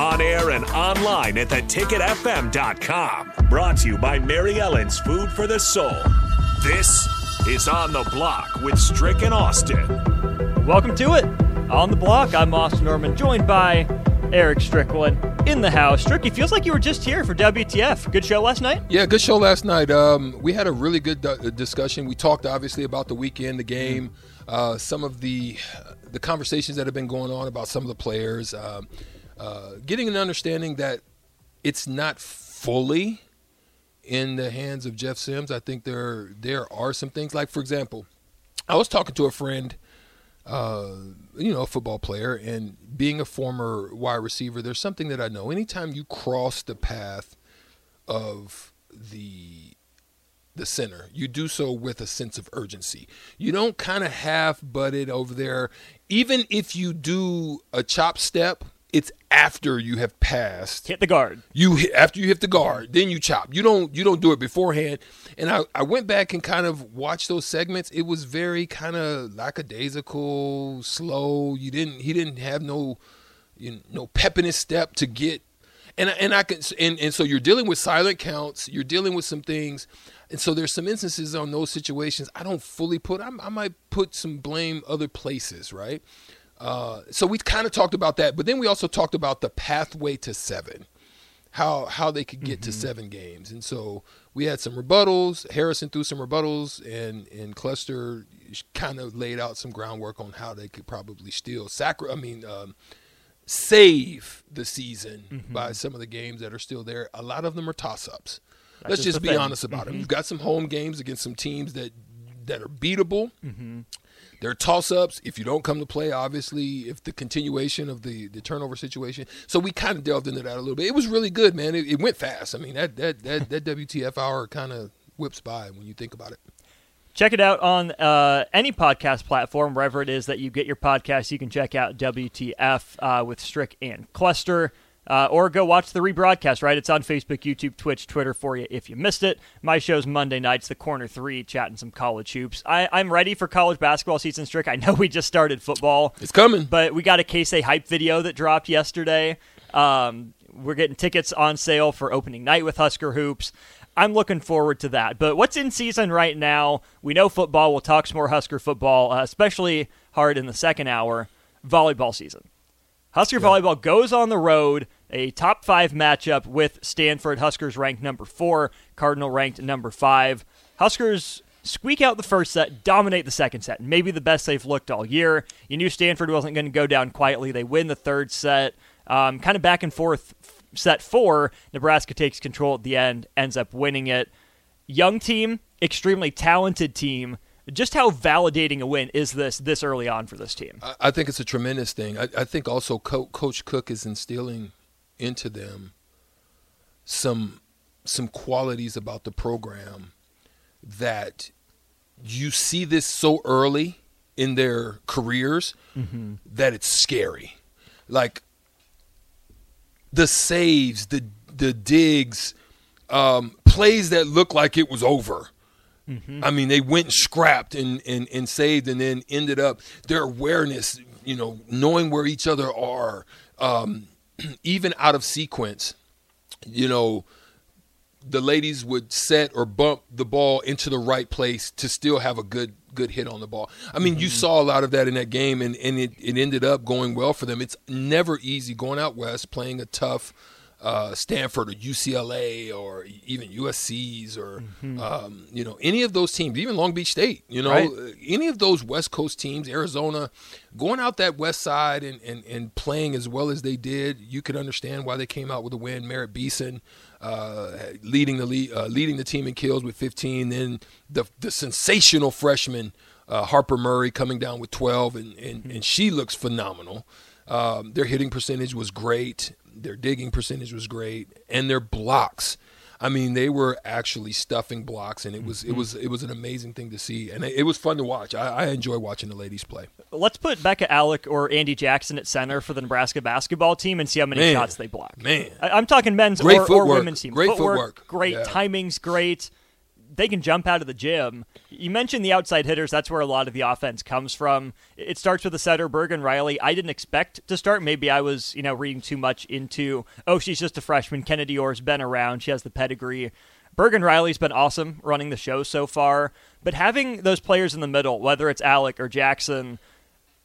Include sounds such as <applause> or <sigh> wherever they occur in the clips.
On air and online at theticketfm.com. Brought to you by Mary Ellen's Food for the Soul. This is On the Block with Strick and Austin. Welcome to it. On the block, I'm Austin Norman, joined by Eric Strickland in the house. Stricky, feels like you were just here for WTF. Good show last night? Yeah, good show last night. Um, we had a really good d- discussion. We talked obviously about the weekend, the game, uh, some of the the conversations that have been going on about some of the players, uh, uh, getting an understanding that it's not fully in the hands of Jeff Sims. I think there there are some things like, for example, I was talking to a friend, uh, you know, a football player, and being a former wide receiver, there's something that I know. Anytime you cross the path of the the center, you do so with a sense of urgency. You don't kind of half butt it over there. Even if you do a chop step, it's after you have passed. Hit the guard. you hit, after you hit the guard then you chop. You don't you don't do it beforehand. And i, I went back and kind of watched those segments. It was very kind of lackadaisical slow. You didn't he didn't have no you know, no pep in his step to get. And I- and i can and, and so you're dealing with silent counts. You're dealing with some things. And so there's some instances on those situations i don't fully put i, I might put some blame other places right uh, so we kind of talked about that, but then we also talked about the pathway to seven, how how they could get to seven games, and so we had some rebuttals. Harrison threw some rebuttals, and and Cluster kind of laid out some groundwork on how they could probably steal sacri- I mean, um, save the season by some of the games that are still there. A lot of them are toss ups. Let's just just be thing. honest about it. We've got some home games against some teams that that are beatable. There are toss ups. If you don't come to play, obviously, if the continuation of the, the turnover situation. So we kind of delved into that a little bit. It was really good, man. It, it went fast. I mean, that that that, that WTF hour kind of whips by when you think about it. Check it out on uh, any podcast platform, wherever it is that you get your podcast. You can check out WTF uh, with Strick and Cluster. Uh, or go watch the rebroadcast, right? It's on Facebook, YouTube, Twitch, Twitter for you if you missed it. My show's Monday nights, the corner three, chatting some college hoops. I, I'm ready for college basketball season, Strick. I know we just started football. It's coming. But we got a Case hype video that dropped yesterday. Um, we're getting tickets on sale for opening night with Husker Hoops. I'm looking forward to that. But what's in season right now? We know football. We'll talk some more Husker football, uh, especially hard in the second hour. Volleyball season. Husker volleyball goes on the road, a top five matchup with Stanford. Huskers ranked number four, Cardinal ranked number five. Huskers squeak out the first set, dominate the second set, maybe the best they've looked all year. You knew Stanford wasn't going to go down quietly. They win the third set, um, kind of back and forth set four, Nebraska takes control at the end, ends up winning it. Young team, extremely talented team. Just how validating a win is this this early on for this team? I, I think it's a tremendous thing. I, I think also Co- Coach Cook is instilling into them some some qualities about the program that you see this so early in their careers mm-hmm. that it's scary. Like the saves, the the digs, um, plays that look like it was over. Mm-hmm. I mean, they went and scrapped and, and, and saved and then ended up their awareness, you know, knowing where each other are, um, <clears throat> even out of sequence, you know, the ladies would set or bump the ball into the right place to still have a good good hit on the ball. I mean, mm-hmm. you saw a lot of that in that game, and, and it, it ended up going well for them. It's never easy going out west, playing a tough uh, Stanford or UCLA or even USC's or mm-hmm. um, you know any of those teams, even Long Beach State. You know, right. any of those West Coast teams, Arizona, going out that west side and, and, and playing as well as they did, you could understand why they came out with a win. Merritt Beeson uh, leading the lead, uh, leading the team in kills with 15. Then the the sensational freshman uh, Harper Murray coming down with 12, and and, mm-hmm. and she looks phenomenal. Um, their hitting percentage was great. Their digging percentage was great, and their blocks. I mean, they were actually stuffing blocks, and it was mm-hmm. it was it was an amazing thing to see, and it was fun to watch. I, I enjoy watching the ladies play. Let's put Bekka Allick or Andi Jackson at center for the Nebraska basketball team and see how many man, shots they block. Man, I, am talking men's great or, or women's team. Great footwork, footwork. Great yeah. timing's great they can jump out of the gym. You mentioned the outside hitters. That's where a lot of the offense comes from. It starts with the setter, Bergen Reilly. I didn't expect to start. Maybe I was, you know, reading too much into, oh, she's just a freshman. Kennedi Orr's been around. She has the pedigree. Bergen Reilly's been awesome running the show so far. But having those players in the middle, whether it's Allick or Jackson,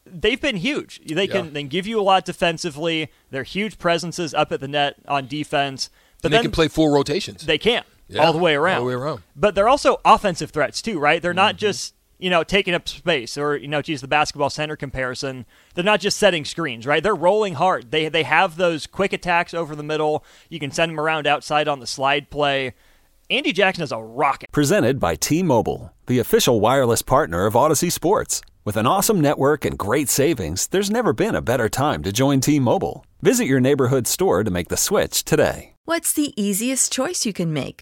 they've been huge. They can, yeah. they can give you a lot defensively. They're huge presences up at the net on defense. But and they can play full rotations. They can yeah, all the way around. All the way around. But they're also offensive threats too, right? They're not mm-hmm. just you know taking up space or you know, geez, the basketball center comparison. They're not just setting screens, right? They're rolling hard. They they have those quick attacks over the middle. You can send them around outside on the slide play. Andi Jackson is a rocket. Presented by T-Mobile, the official wireless partner of Odyssey Sports. With an awesome network and great savings, there's never been a better time to join T-Mobile. Visit your neighborhood store to make the switch today. What's the easiest choice you can make?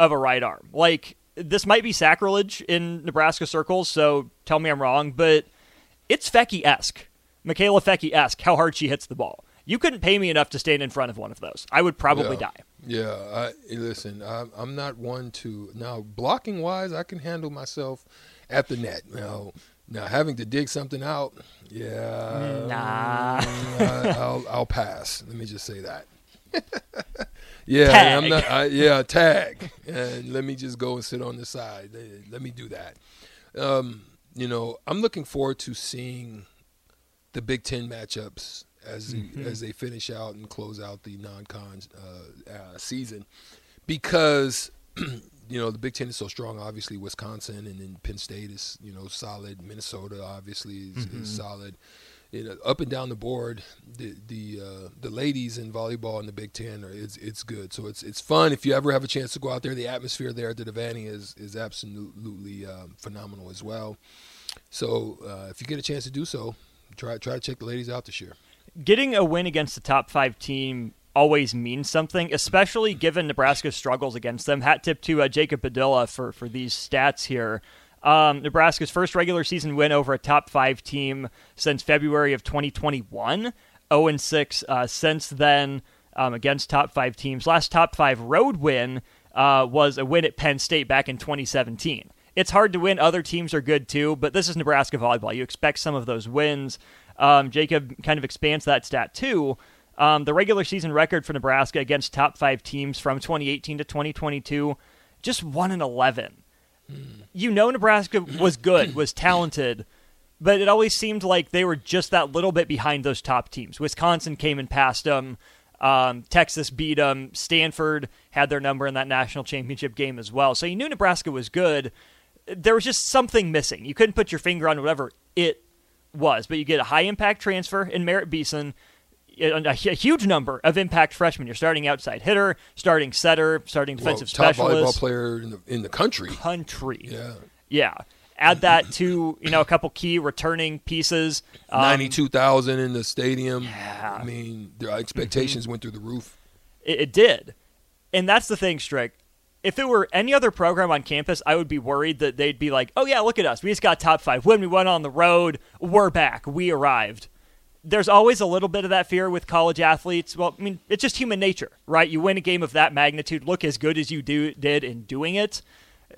of a right arm. Like this might be sacrilege in Nebraska circles, so tell me I'm wrong, but it's Foecke esque, Mikaela Foecke esque, how hard she hits the ball. You couldn't pay me enough to stand in front of one of those. I would probably yeah. die. Yeah, I, listen, I'm, I'm not one to now blocking wise. I can handle myself at the net. Now, now having to dig something out, yeah, nah, mm, I, I'll, I'll pass. Let me just say that. <laughs> Yeah, tag. I'm not. I, yeah, tag. and let me just go and sit on the side. Let me do that. Um, you know, I'm looking forward to seeing the Big Ten matchups as mm-hmm. as they finish out and close out the non-con uh, uh, season, because <clears throat> you know the Big Ten is so strong. Obviously, Wisconsin and then Penn State is you know solid. Minnesota obviously is, Mm-hmm. is solid. You know, up and down the board, the the uh, the ladies in volleyball in the Big Ten are it's it's good. So it's it's fun if you ever have a chance to go out there. The atmosphere there at the Devaney is is absolutely um, phenomenal as well. So uh, if you get a chance to do so, try try to check the ladies out this year. Getting a win against the top five team always means something, especially given Nebraska's struggles against them. Hat tip to uh, Jacob Padilla for, for these stats here. Um, Nebraska's first regular season win over a top five team since February of 2021. 0 and 6 uh, since then um, against top five teams. Last top five road win uh, was a win at Penn State back in 2017. It's hard to win. Other teams are good too, but this is Nebraska volleyball. You expect some of those wins. Um, Jacob kind of expands that stat too. Um, the regular season record for Nebraska against top five teams from 2018 to 2022, just 1 and 11 you know Nebraska was good, <clears throat> was talented, but it always seemed like they were just that little bit behind those top teams. Wisconsin came and passed them. Um, Texas beat them. Stanford had their number in that national championship game as well. So you knew Nebraska was good. There was just something missing. You couldn't put your finger on whatever it was, but you get a high impact transfer in Merritt Beeson, a, a huge number of impact freshmen. You're starting outside hitter, starting setter, starting defensive well, top specialist volleyball player in the in the country. country. Yeah. Yeah. Add that to, you know, a couple key returning pieces. Um, Ninety-two thousand in the stadium. I mean, their expectations Mm-hmm. went through the roof. it, it did. And that's the thing, Strick. If it were any other program on campus, I would be worried that they'd be like, oh, yeah, look at us. We just got top five. When we went on the road, we're back. We arrived. There's always a little bit of that fear with college athletes. Well, I mean, it's just human nature, right? You win a game of that magnitude, look as good as you do did in doing it.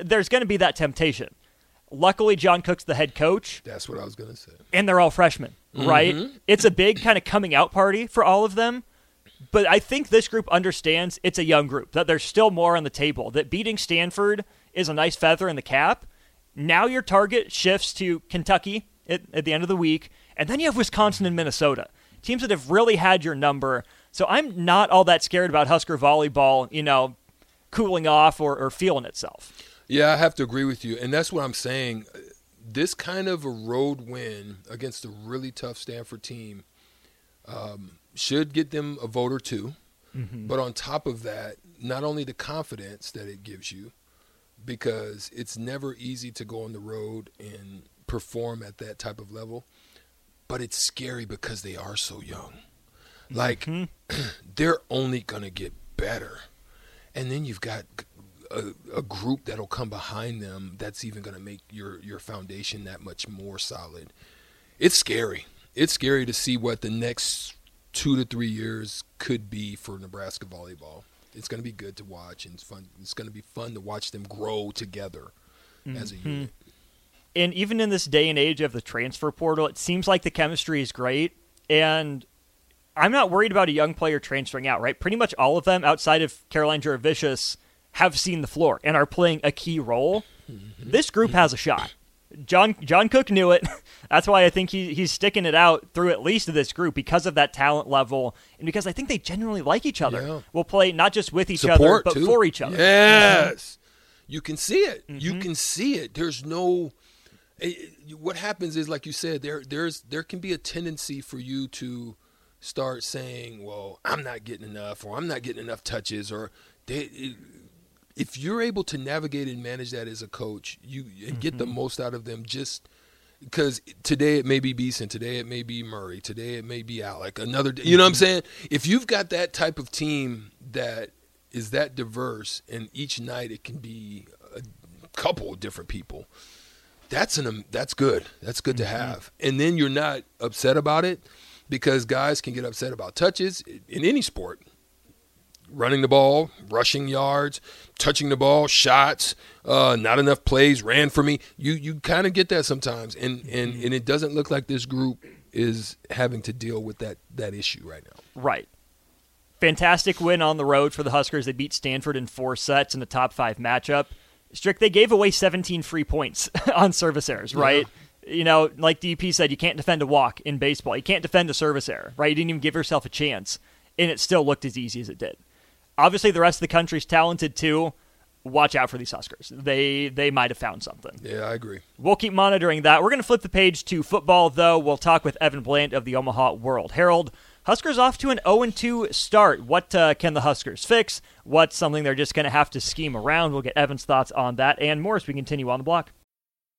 There's going to be that temptation. Luckily, John Cook's the head coach. That's what I was gonna say. and they're all freshmen, mm-hmm. right? It's a big kind of coming out party for all of them. But I think this group understands it's a young group, that there's still more on the table, that beating Stanford is a nice feather in the cap. Now your target shifts to Kentucky at, at the end of the week, and then you have Wisconsin and Minnesota, teams that have really had your number. So I'm not all that scared about Husker volleyball, you know, cooling off or, or feeling itself. Yeah, I have to agree with you, and that's what I'm saying. This kind of a road win against a really tough Stanford team um, should get them a vote or 2 But on top of that, not only the confidence that it gives you, because it's never easy to go on the road and perform at that type of level, but it's scary because they are so young. Like mm-hmm. <clears throat> they're only gonna get better, and then you've got a, a group that'll come behind them that's even gonna make your your foundation that much more solid. It's scary. It's scary to see what the next two to three years could be for Nebraska volleyball. It's going to be good to watch, and it's fun. It's going to be fun to watch them grow together as a mm-hmm. unit. And even in this day and age of the transfer portal, it seems like the chemistry is great. And I'm not worried about a young player transferring out, right? Pretty much all of them outside of Caroline Jurevicius have seen the floor and are playing a key role. This group has a shot. John John Cook knew it. <laughs> That's why I think he, he's sticking it out through at least this group because of that talent level and because I think they genuinely like each other. Yeah. We'll play not just with each other, but too. for each other. Yes, you can see it. Mm-hmm. You can see it. There's no. What happens is, like you said, there there's there can be a tendency for you to start saying, "Well, I'm not getting enough," or "I'm not getting enough touches," or they. If you're able to navigate and manage that as a coach, you and get Mm-hmm. the most out of them, just because today it may be Beeson, today it may be Murray, today it may be Allick, another day, you know what I'm saying? If you've got that type of team that is that diverse and each night it can be a couple of different people, that's an that's good. That's good to have. And then you're not upset about it because guys can get upset about touches in any sport running the ball, rushing yards, touching the ball, shots, uh, not enough plays ran for me. You you kind of get that sometimes, and and and it doesn't look like this group is having to deal with that that issue right now. Right. Fantastic win on the road for the Huskers. They beat Stanford in four sets in a top five matchup. Strick, they gave away 17 free points <laughs> on service errors, right? You know, like DP said, you can't defend a walk in baseball. You can't defend a service error, right? You didn't even give yourself a chance, and it still looked as easy as it did. Obviously, the rest of the country's talented too. Watch out for these Huskers. They they might have found something. Yeah, I agree. We'll keep monitoring that. We're going to flip the page to football, though. We'll talk with Evan Bland of the Omaha World Herald. Huskers off to an 0 2 start. What uh, can the Huskers fix? What's something they're just going to have to scheme around? We'll get Evan's thoughts on that and more as we continue on the block.